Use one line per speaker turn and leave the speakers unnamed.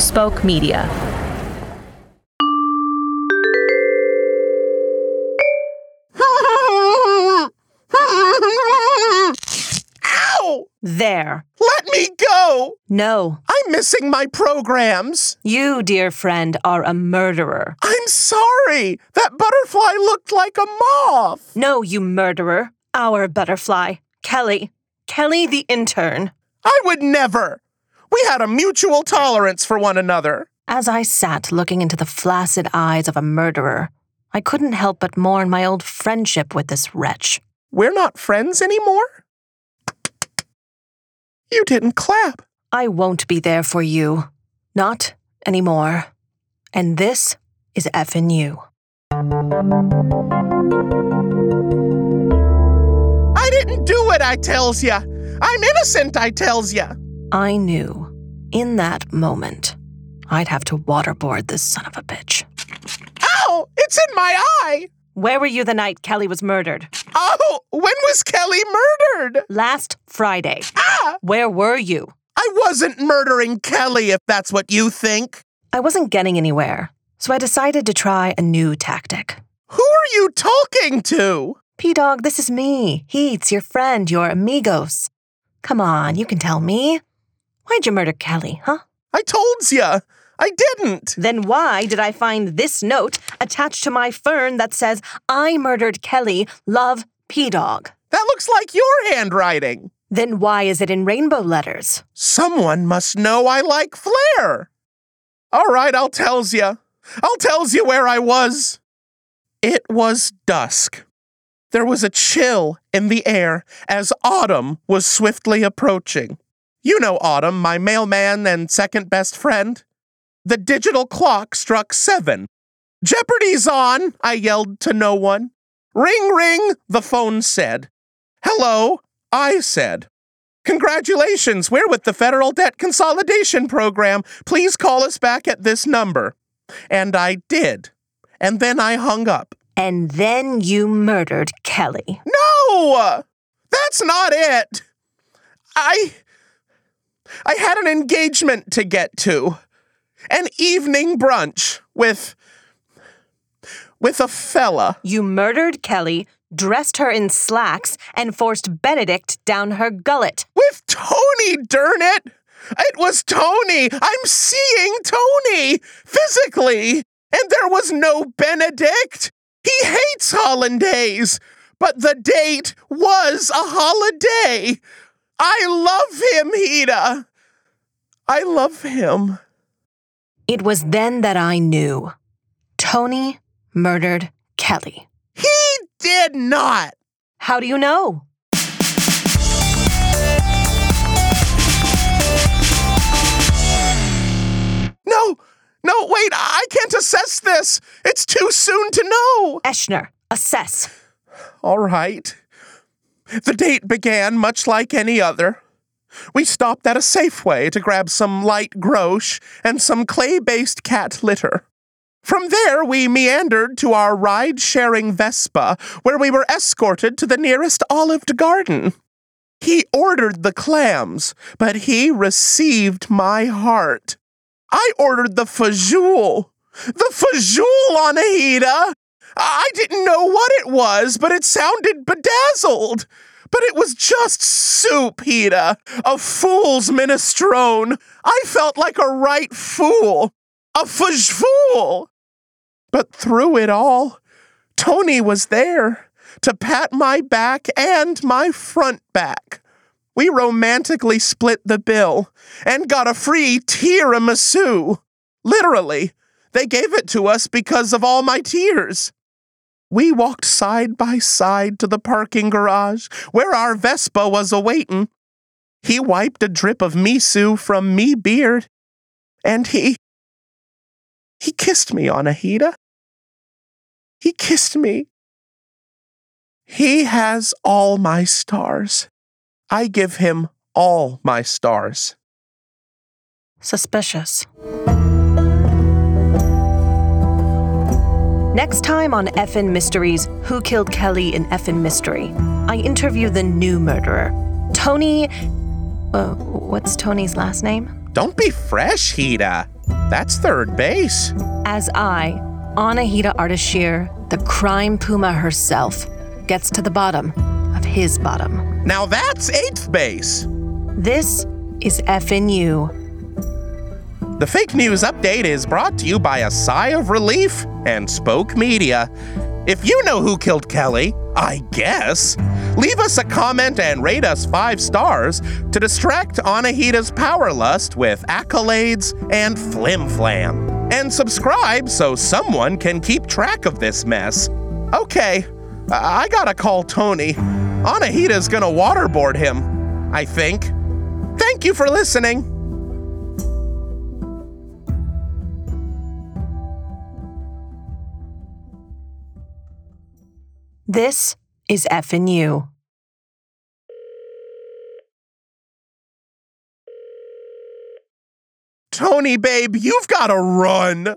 Spoke Media.
Ow!
There.
Let me go!
No.
I'm missing my programs.
You, dear friend, are a murderer.
I'm sorry. That butterfly looked like a moth.
No, you murderer. Our butterfly. Kelly. Kelly the intern.
I would never. We had a mutual tolerance for one another.
As I sat looking into the flaccid eyes of a murderer, I couldn't help but mourn my old friendship with this wretch.
We're not friends anymore? You didn't clap.
I won't be there for you. Not anymore. And this is effing you.
I didn't do it, I tells ya. I'm innocent, I tells ya.
I knew, in that moment, I'd have to waterboard this son of a bitch.
Ow! It's in my eye!
Where were you the night Kelly was murdered?
Oh, when was Kelly murdered?
Last Friday.
Ah!
Where were you?
I wasn't murdering Kelly, if that's what you think.
I wasn't getting anywhere, so I decided to try a new tactic.
Who are you talking to?
P Dog, this is me. Heats, your friend, your amigos. Come on, you can tell me. Why'd you murder Kelly, huh?
I told ya. I didn't.
Then why did I find this note attached to my fern that says, I murdered Kelly, love P Dog?
That looks like your handwriting.
Then why is it in rainbow letters?
Someone must know I like Flair. All right, I'll tells ya. I'll tells you where I was. It was dusk. There was a chill in the air as autumn was swiftly approaching. You know Autumn, my mailman and second best friend. The digital clock struck seven. Jeopardy's on, I yelled to no one. Ring, ring, the phone said. Hello, I said. Congratulations, we're with the Federal Debt Consolidation Program. Please call us back at this number. And I did. And then I hung up.
And then you murdered Kelly.
No! That's not it. I. I had an engagement to get to. An evening brunch with. with a fella.
You murdered Kelly, dressed her in slacks, and forced Benedict down her gullet.
With Tony, darn it! It was Tony! I'm seeing Tony! Physically! And there was no Benedict! He hates hollandaise! But the date was a holiday! I love him, Hida! I love him.
It was then that I knew. Tony murdered Kelly.
He did not!
How do you know?
No! No, wait, I can't assess this! It's too soon to know!
Eschner, assess.
All right. The date began much like any other. We stopped at a Safeway to grab some light grosh and some clay based cat litter. From there, we meandered to our ride sharing Vespa, where we were escorted to the nearest olived garden. He ordered the clams, but he received my heart. I ordered the fajoule. The fajoule, Anahita! I didn't know what it was, but it sounded bedazzled. But it was just soup, Hida. A fool's minestrone. I felt like a right fool. A fudge fool. But through it all, Tony was there to pat my back and my front back. We romantically split the bill and got a free tiramisu. Literally, they gave it to us because of all my tears. We walked side by side to the parking garage where our Vespa was awaiting. He wiped a drip of miso from me beard, and he. He kissed me, Anahita. He kissed me. He has all my stars. I give him all my stars.
Suspicious. Next time on Effin Mysteries Who Killed Kelly in Effin Mystery, I interview the new murderer, Tony. Uh, what's Tony's last name?
Don't be fresh, Hida. That's third base.
As I, Anahita Ardashir, the crime puma herself, gets to the bottom of his bottom.
Now that's eighth base.
This is you.
The fake news update is brought to you by a sigh of relief and Spoke Media. If you know who killed Kelly, I guess, leave us a comment and rate us five stars to distract Anahita's power lust with accolades and flim flam. And subscribe so someone can keep track of this mess. Okay, I I gotta call Tony. Anahita's gonna waterboard him, I think. Thank you for listening.
This is you.
Tony, babe, you've gotta run.